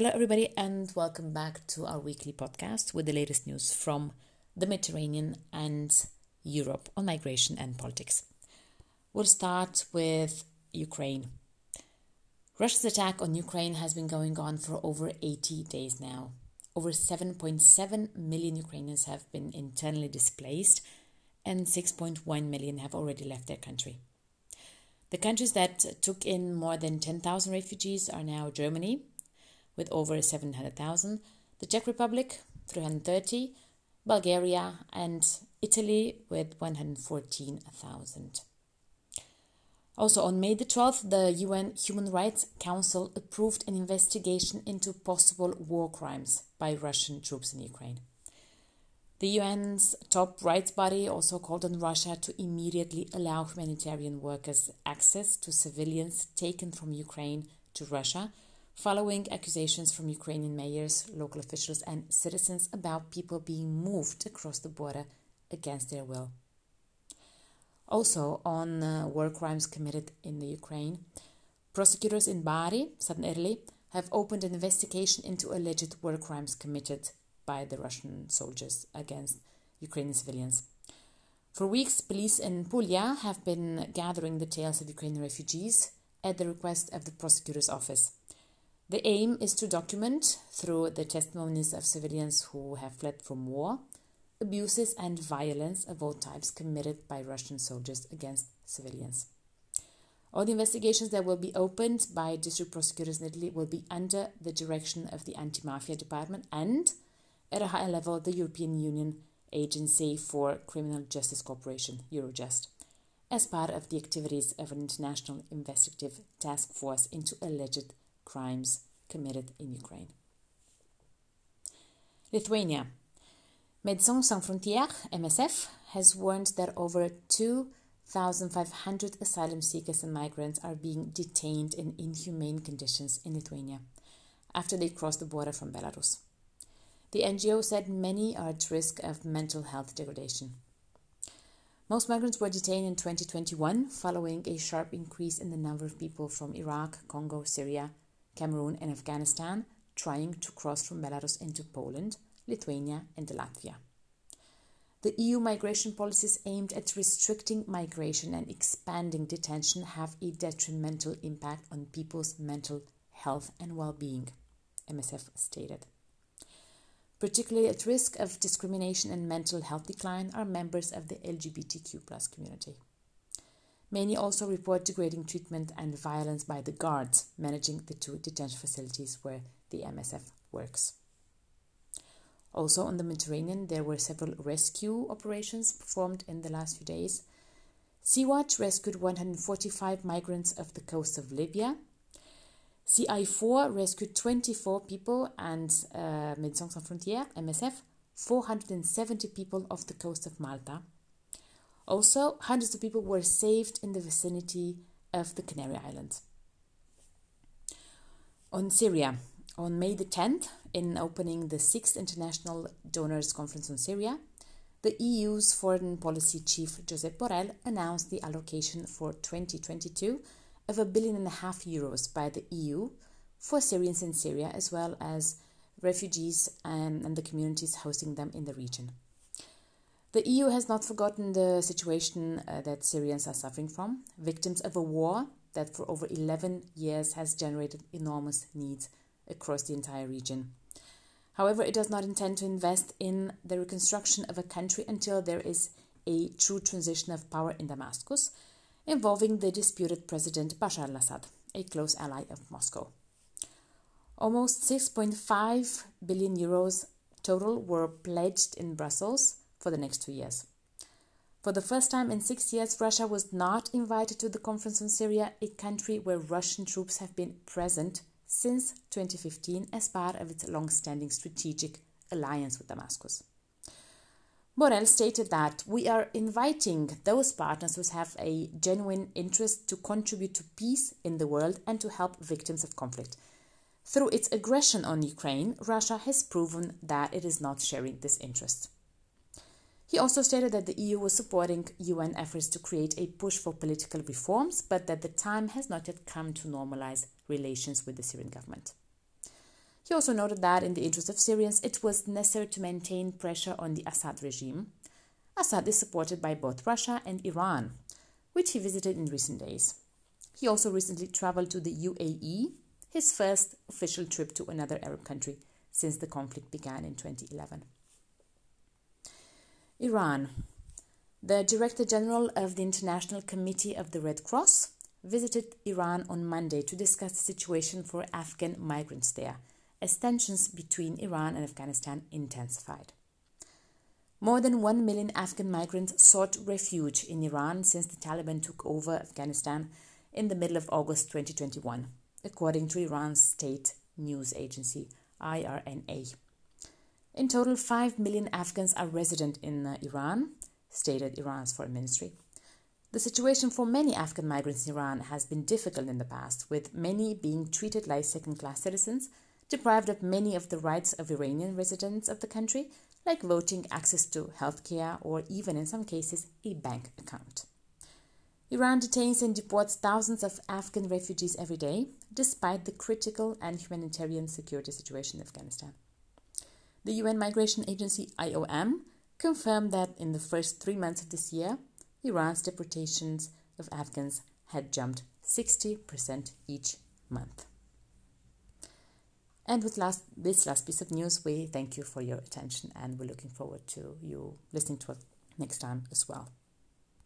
Hello, everybody, and welcome back to our weekly podcast with the latest news from the Mediterranean and Europe on migration and politics. We'll start with Ukraine. Russia's attack on Ukraine has been going on for over 80 days now. Over 7.7 million Ukrainians have been internally displaced, and 6.1 million have already left their country. The countries that took in more than 10,000 refugees are now Germany, with over 700,000, the Czech Republic, 330, Bulgaria, and Italy, with 114,000. Also, on May the 12th, the UN Human Rights Council approved an investigation into possible war crimes by Russian troops in Ukraine. The UN's top rights body also called on Russia to immediately allow humanitarian workers access to civilians taken from Ukraine to Russia, following accusations from Ukrainian mayors, local officials, and citizens about people being moved across the border against their will. Also, on uh, war crimes committed in the Ukraine, prosecutors in Bari, southern Italy, have opened an investigation into alleged war crimes committed by the Russian soldiers against Ukrainian civilians. For weeks, police in Puglia have been gathering the tales of Ukrainian refugees at the request of the prosecutor's office. The aim is to document, through the testimonies of civilians who have fled from war, abuses and violence of all types committed by Russian soldiers against civilians. All the investigations that will be opened by district prosecutors in Italy will be under the direction of the Anti Mafia Department and at a higher level, the European Union Agency for Criminal Justice Cooperation, Eurojust, as part of the activities of an international investigative task force into alleged crimes committed in Ukraine. Lithuania. Médecins Sans Frontières, MSF, has warned that over 2,500 asylum seekers and migrants are being detained in inhumane conditions in Lithuania after they crossed the border from Belarus. The NGO said many are at risk of mental health degradation. Most migrants were detained in 2021 following a sharp increase in the number of people from Iraq, Congo, Syria, Cameroon, and Afghanistan trying to cross from Belarus into Poland, Lithuania, and Latvia. The EU migration policies aimed at restricting migration and expanding detention have a detrimental impact on people's mental health and well being, MSF stated. Particularly at risk of discrimination and mental health decline are members of the LGBTQ community. Many also report degrading treatment and violence by the guards managing the two detention facilities where the MSF works. Also, on the Mediterranean, there were several rescue operations performed in the last few days. Sea-Watch rescued 145 migrants off the coast of Libya Sea-Eye 4 rescued 24 people and uh, Médecins Sans Frontières, MSF, 470 people off the coast of Malta. Also, hundreds of people were saved in the vicinity of the Canary Islands. On Syria, on May the 10th, in opening the sixth International Donors Conference on Syria, the EU's foreign policy chief Josep Borrell announced the allocation for 2022 of a billion and a half euros by the EU for Syrians in Syria, as well as refugees and, and the communities hosting them in the region. The EU has not forgotten the situation uh, that Syrians are suffering from, victims of a war that for over 11 years has generated enormous needs across the entire region. However, it does not intend to invest in the reconstruction of a country until there is a true transition of power in Damascus involving the disputed President Bashar al Assad, a close ally of Moscow. Almost 6.5 billion euros total were pledged in Brussels for the next two years. For the first time in six years, Russia was not invited to the conference on Syria, a country where Russian troops have been present since 2015 as part of its long standing strategic alliance with Damascus. Borrell stated that we are inviting those partners who have a genuine interest to contribute to peace in the world and to help victims of conflict. Through its aggression on Ukraine, Russia has proven that it is not sharing this interest. He also stated that the EU was supporting UN efforts to create a push for political reforms, but that the time has not yet come to normalize relations with the Syrian government. He also noted that, in the interest of Syrians, it was necessary to maintain pressure on the Assad regime. Assad is supported by both Russia and Iran, which he visited in recent days. He also recently traveled to the UAE, his first official trip to another Arab country since the conflict began in 2011. Iran. The Director General of the International Committee of the Red Cross visited Iran on Monday to discuss the situation for Afghan migrants there, as tensions between Iran and Afghanistan intensified. More than 1 million Afghan migrants sought refuge in Iran since the Taliban took over Afghanistan in the middle of August 2021, according to Iran's state news agency IRNA. In total, 5 million Afghans are resident in uh, Iran, stated Iran's foreign ministry. The situation for many Afghan migrants in Iran has been difficult in the past, with many being treated like second class citizens, deprived of many of the rights of Iranian residents of the country, like voting, access to health care, or even in some cases, a bank account. Iran detains and deports thousands of Afghan refugees every day, despite the critical and humanitarian security situation in Afghanistan. The UN Migration Agency IOM confirmed that in the first three months of this year, Iran's deportations of Afghans had jumped 60% each month. And with last, this last piece of news, we thank you for your attention and we're looking forward to you listening to us next time as well.